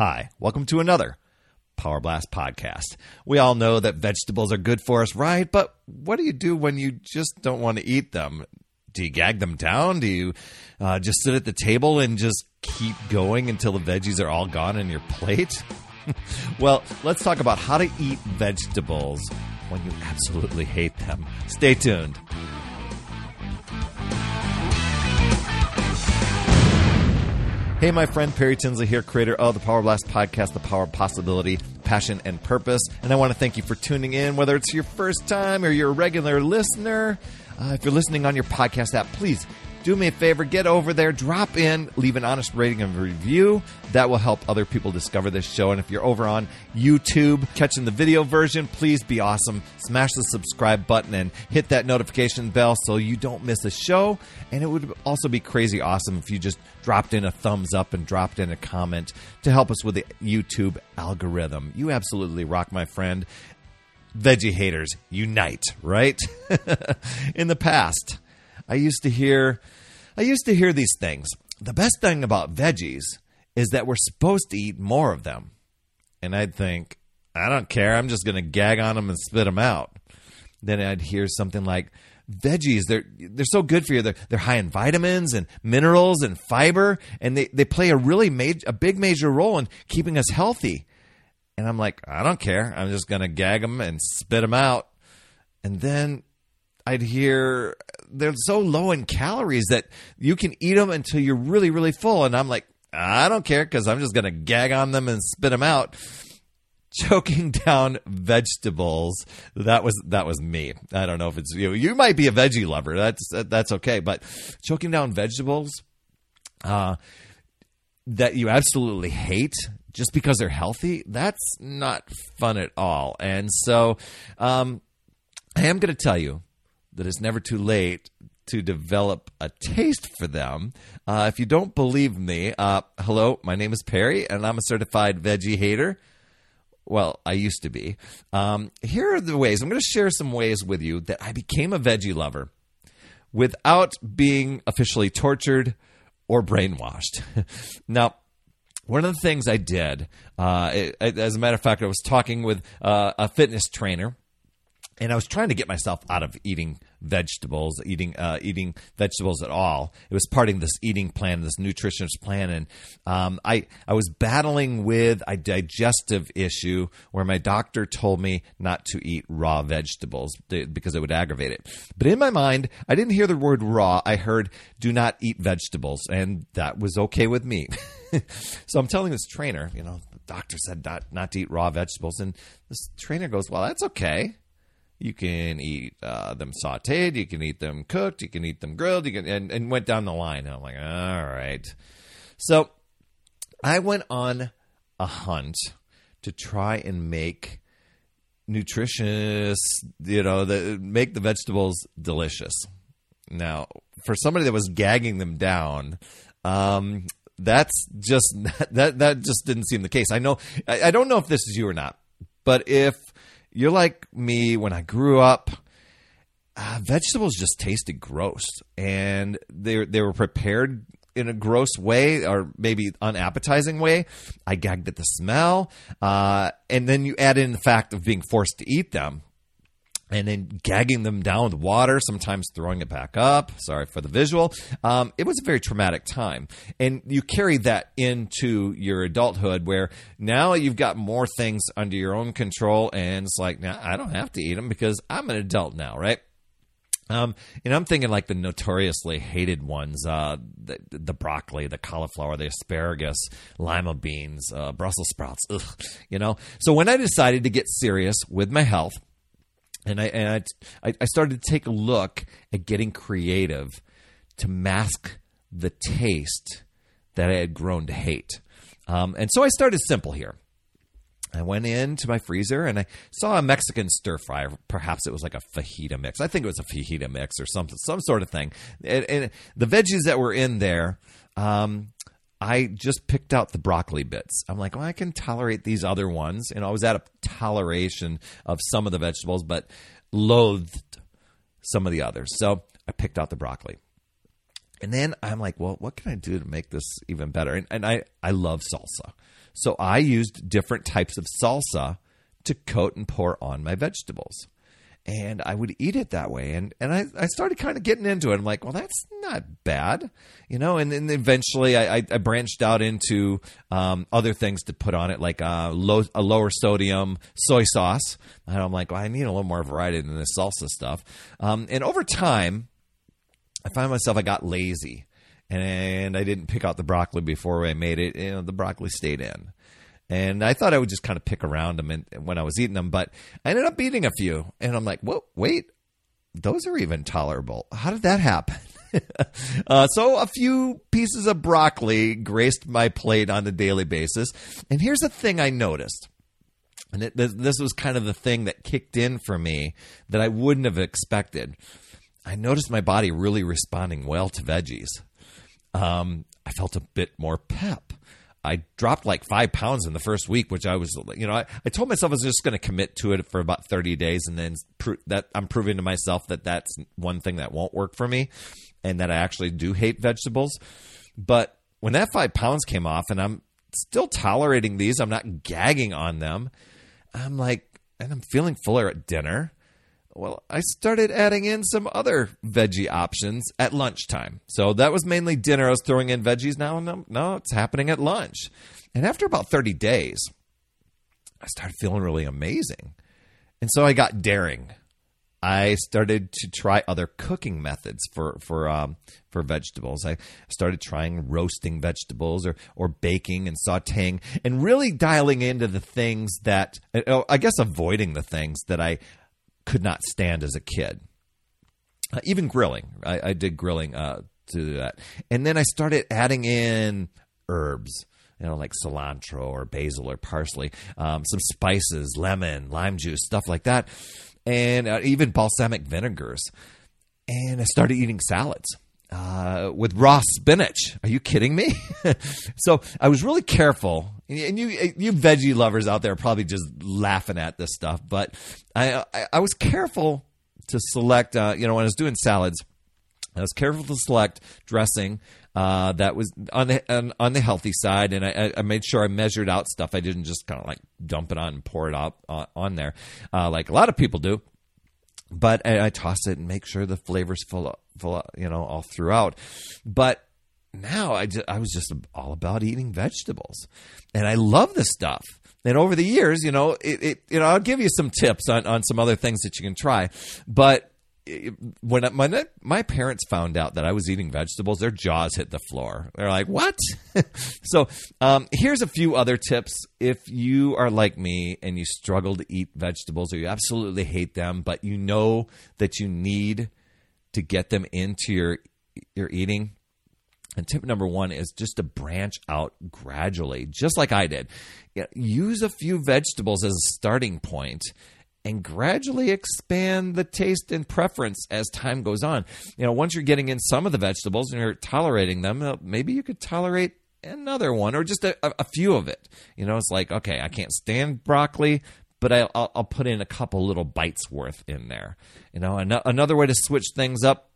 Hi, welcome to another Power Blast podcast. We all know that vegetables are good for us, right? But what do you do when you just don't want to eat them? Do you gag them down? Do you uh, just sit at the table and just keep going until the veggies are all gone in your plate? well, let's talk about how to eat vegetables when you absolutely hate them. Stay tuned. Hey, my friend Perry Tinsley here, creator of the Power Blast podcast, The Power of Possibility, Passion, and Purpose. And I want to thank you for tuning in, whether it's your first time or you're a regular listener. Uh, if you're listening on your podcast app, please do me a favor, get over there, drop in, leave an honest rating and review. That will help other people discover this show. And if you're over on YouTube catching the video version, please be awesome. Smash the subscribe button and hit that notification bell so you don't miss a show. And it would also be crazy awesome if you just dropped in a thumbs up and dropped in a comment to help us with the YouTube algorithm. You absolutely rock, my friend. Veggie haters, unite, right? in the past, I used to hear I used to hear these things. The best thing about veggies is that we're supposed to eat more of them. And I'd think, I don't care. I'm just going to gag on them and spit them out. Then I'd hear something like, veggies they're they're so good for you they're, they're high in vitamins and minerals and fiber and they, they play a really major a big major role in keeping us healthy and i'm like i don't care i'm just going to gag them and spit them out and then I'd hear they're so low in calories that you can eat them until you're really, really full. And I'm like, I don't care because I'm just going to gag on them and spit them out. Choking down vegetables. That was that was me. I don't know if it's you. You might be a veggie lover. That's that's okay. But choking down vegetables, uh, that you absolutely hate just because they're healthy. That's not fun at all. And so, um, I am going to tell you that it's never too late to develop a taste for them. Uh, if you don't believe me, uh, hello, my name is Perry, and I'm a certified veggie hater. Well, I used to be. Um, here are the ways I'm going to share some ways with you that I became a veggie lover without being officially tortured or brainwashed. now, one of the things I did, uh, it, as a matter of fact, I was talking with uh, a fitness trainer and I was trying to get myself out of eating vegetables, eating uh, eating vegetables at all. It was part of this eating plan, this nutritionist plan, and um, I I was battling with a digestive issue where my doctor told me not to eat raw vegetables because it would aggravate it. But in my mind, I didn't hear the word raw. I heard do not eat vegetables, and that was okay with me. so I'm telling this trainer, you know, the doctor said not not to eat raw vegetables, and this trainer goes, "Well, that's okay." You can eat uh, them sautéed. You can eat them cooked. You can eat them grilled. You can and, and went down the line. I'm like, all right. So I went on a hunt to try and make nutritious, you know, the, make the vegetables delicious. Now, for somebody that was gagging them down, um, that's just that that just didn't seem the case. I know I, I don't know if this is you or not, but if you're like me when I grew up. Uh, vegetables just tasted gross, and they they were prepared in a gross way or maybe unappetizing way. I gagged at the smell, uh, and then you add in the fact of being forced to eat them and then gagging them down with water, sometimes throwing it back up. Sorry for the visual. Um, it was a very traumatic time. And you carry that into your adulthood where now you've got more things under your own control. And it's like, now I don't have to eat them because I'm an adult now, right? Um, and I'm thinking like the notoriously hated ones, uh, the, the, broccoli, the cauliflower, the asparagus, lima beans, uh, Brussels sprouts, ugh, you know? So when I decided to get serious with my health, and I and I, I started to take a look at getting creative to mask the taste that I had grown to hate. Um, and so I started simple here. I went into my freezer and I saw a Mexican stir fry. Perhaps it was like a fajita mix. I think it was a fajita mix or something, some sort of thing. And, and the veggies that were in there, um, I just picked out the broccoli bits. I'm like, well, I can tolerate these other ones. And I was at a toleration of some of the vegetables, but loathed some of the others. So I picked out the broccoli. And then I'm like, well, what can I do to make this even better? And, and I, I love salsa. So I used different types of salsa to coat and pour on my vegetables. And I would eat it that way. And, and I, I started kind of getting into it. I'm like, well, that's not bad, you know. And then eventually I, I, I branched out into um, other things to put on it, like uh, low, a lower sodium soy sauce. And I'm like, well, I need a little more variety than this salsa stuff. Um, and over time, I find myself I got lazy and I didn't pick out the broccoli before I made it. You know, the broccoli stayed in. And I thought I would just kind of pick around them and, when I was eating them, but I ended up eating a few. And I'm like, whoa, wait, those are even tolerable. How did that happen? uh, so a few pieces of broccoli graced my plate on a daily basis. And here's the thing I noticed. And it, this was kind of the thing that kicked in for me that I wouldn't have expected. I noticed my body really responding well to veggies. Um, I felt a bit more pep. I dropped like five pounds in the first week, which I was, you know, I, I told myself I was just going to commit to it for about 30 days. And then pro- that I'm proving to myself that that's one thing that won't work for me and that I actually do hate vegetables. But when that five pounds came off and I'm still tolerating these, I'm not gagging on them. I'm like, and I'm feeling fuller at dinner. Well, I started adding in some other veggie options at lunchtime. So that was mainly dinner. I was throwing in veggies. Now, and no, no, it's happening at lunch. And after about 30 days, I started feeling really amazing. And so I got daring. I started to try other cooking methods for for um, for vegetables. I started trying roasting vegetables or or baking and sautéing, and really dialing into the things that oh, I guess avoiding the things that I could not stand as a kid. Uh, even grilling, I, I did grilling uh, to do that, and then I started adding in herbs you know, like cilantro or basil or parsley, um, some spices, lemon, lime juice, stuff like that, and uh, even balsamic vinegars. And I started eating salads. Uh, with raw spinach. Are you kidding me? so I was really careful, and you you veggie lovers out there are probably just laughing at this stuff. But I I, I was careful to select. Uh, you know, when I was doing salads, I was careful to select dressing uh, that was on the on, on, the healthy side, and I, I, made sure I measured out stuff. I didn't just kind of like dump it on and pour it out on, on there, uh, like a lot of people do but I, I toss it and make sure the flavors full, full, you know, all throughout. But now I, just, I was just all about eating vegetables, and I love this stuff. And over the years, you know, it, it you know, I'll give you some tips on on some other things that you can try, but when my my parents found out that I was eating vegetables, their jaws hit the floor. They're like, "What?" so, um, here's a few other tips. If you are like me and you struggle to eat vegetables, or you absolutely hate them, but you know that you need to get them into your your eating, and tip number one is just to branch out gradually, just like I did. Use a few vegetables as a starting point and gradually expand the taste and preference as time goes on. You know, once you're getting in some of the vegetables and you're tolerating them, uh, maybe you could tolerate another one or just a, a few of it. You know, it's like, okay, I can't stand broccoli, but I, will I'll put in a couple little bites worth in there. You know, another way to switch things up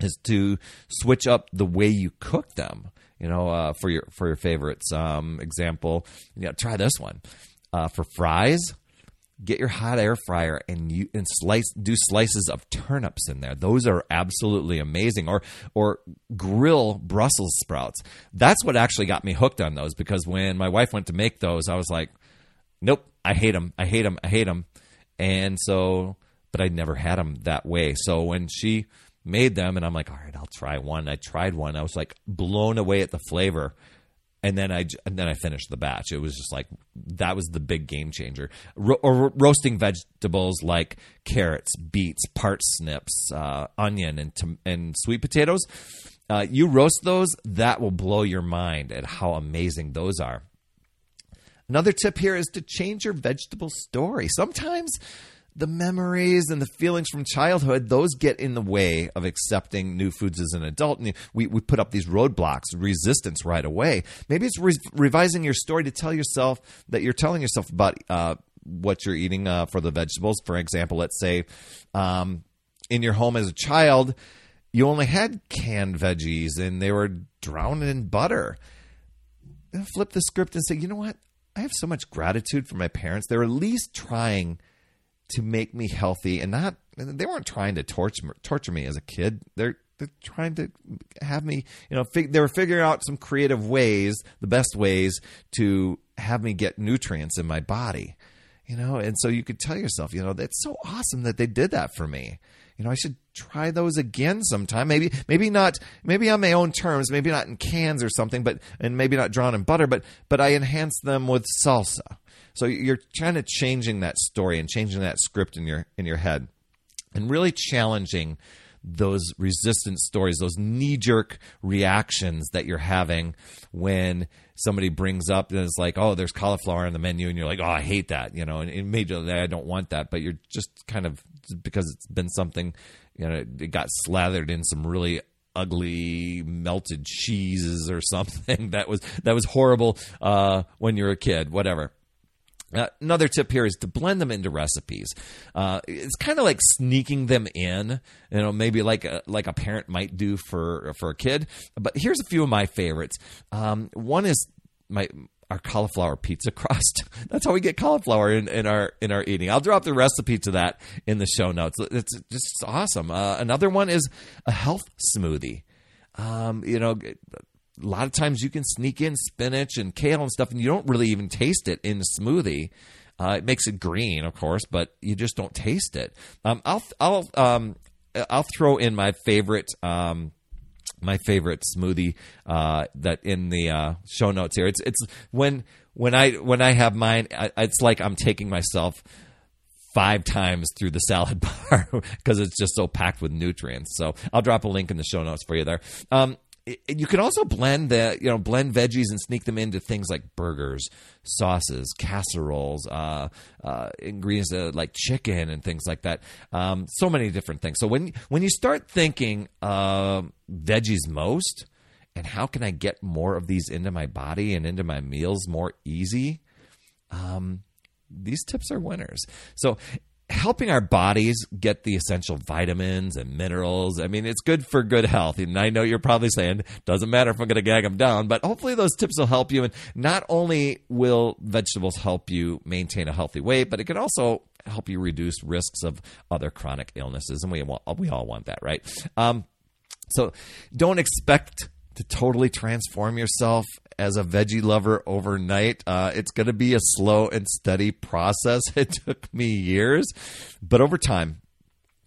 is to switch up the way you cook them. You know, uh, for your for your favorites. Um, example, you know, try this one uh, for fries get your hot air fryer and you and slice do slices of turnips in there. Those are absolutely amazing. Or or grill Brussels sprouts. That's what actually got me hooked on those because when my wife went to make those, I was like, nope, I hate them. I hate them. I hate them. And so, but I never had them that way. So when she made them, and I'm like, all right, I'll try one. I tried one. I was like blown away at the flavor and then I and then I finished the batch. It was just like that was the big game changer. Ro- or roasting vegetables like carrots, beets, parsnips, uh, onion, and tom- and sweet potatoes. Uh, you roast those, that will blow your mind at how amazing those are. Another tip here is to change your vegetable story. Sometimes the memories and the feelings from childhood, those get in the way of accepting new foods as an adult. And we, we put up these roadblocks, resistance right away. Maybe it's re- revising your story to tell yourself that you're telling yourself about uh, what you're eating uh, for the vegetables. For example, let's say um, in your home as a child, you only had canned veggies and they were drowned in butter. Flip the script and say, you know what? I have so much gratitude for my parents. They're at least trying to make me healthy and not they weren't trying to torture torture me as a kid. They're they're trying to have me, you know, fig- they were figuring out some creative ways, the best ways to have me get nutrients in my body, you know. And so you could tell yourself, you know, that's so awesome that they did that for me. You know, I should try those again sometime. Maybe, maybe not, maybe on my own terms, maybe not in cans or something, but and maybe not drawn in butter, but but I enhance them with salsa. So you're kind of changing that story and changing that script in your in your head, and really challenging those resistance stories, those knee jerk reactions that you're having when somebody brings up and it's like, oh, there's cauliflower on the menu, and you're like, oh, I hate that, you know, and immediately I don't want that, but you're just kind of because it's been something, you know, it got slathered in some really ugly melted cheeses or something that was that was horrible uh, when you're a kid, whatever. Uh, another tip here is to blend them into recipes. Uh, it's kind of like sneaking them in, you know, maybe like a, like a parent might do for for a kid. But here's a few of my favorites. Um, one is my our cauliflower pizza crust. That's how we get cauliflower in, in our in our eating. I'll drop the recipe to that in the show notes. It's just awesome. Uh, another one is a health smoothie. Um, you know, a lot of times you can sneak in spinach and kale and stuff, and you don't really even taste it in a smoothie. Uh, it makes it green, of course, but you just don't taste it. Um, I'll I'll um, I'll throw in my favorite um, my favorite smoothie uh, that in the uh, show notes here. It's it's when when I when I have mine, I, it's like I'm taking myself five times through the salad bar because it's just so packed with nutrients. So I'll drop a link in the show notes for you there. Um, you can also blend the you know blend veggies and sneak them into things like burgers, sauces, casseroles, uh, uh, ingredients uh, like chicken and things like that. Um, so many different things. So when when you start thinking veggies most, and how can I get more of these into my body and into my meals more easy? Um, these tips are winners. So helping our bodies get the essential vitamins and minerals. I mean, it's good for good health. And I know you're probably saying, doesn't matter if I'm going to gag them down, but hopefully those tips will help you. And not only will vegetables help you maintain a healthy weight, but it can also help you reduce risks of other chronic illnesses. And we, want, we all want that, right? Um, so don't expect to totally transform yourself as a veggie lover overnight. Uh, it's going to be a slow and steady process. It took me years, but over time,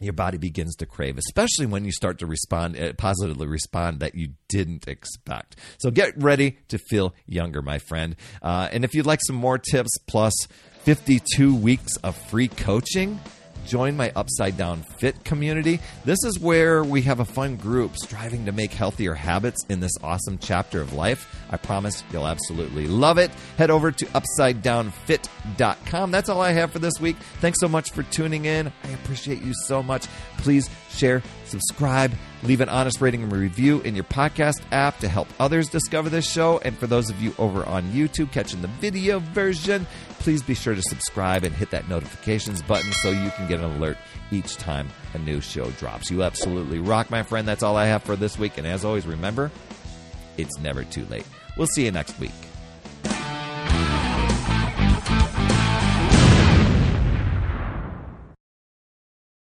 your body begins to crave, especially when you start to respond uh, positively respond that you didn't expect. So get ready to feel younger, my friend. Uh, and if you'd like some more tips plus 52 weeks of free coaching join my Upside Down Fit community. This is where we have a fun group striving to make healthier habits in this awesome chapter of life. I promise you'll absolutely love it. Head over to upsidedownfit.com. That's all I have for this week. Thanks so much for tuning in. I appreciate you so much. Please share, subscribe, leave an honest rating and review in your podcast app to help others discover this show. And for those of you over on YouTube catching the video version, please be sure to subscribe and hit that notifications button so you can get an alert each time a new show drops. You absolutely rock, my friend. That's all I have for this week. And as always, remember, it's never too late. We'll see you next week.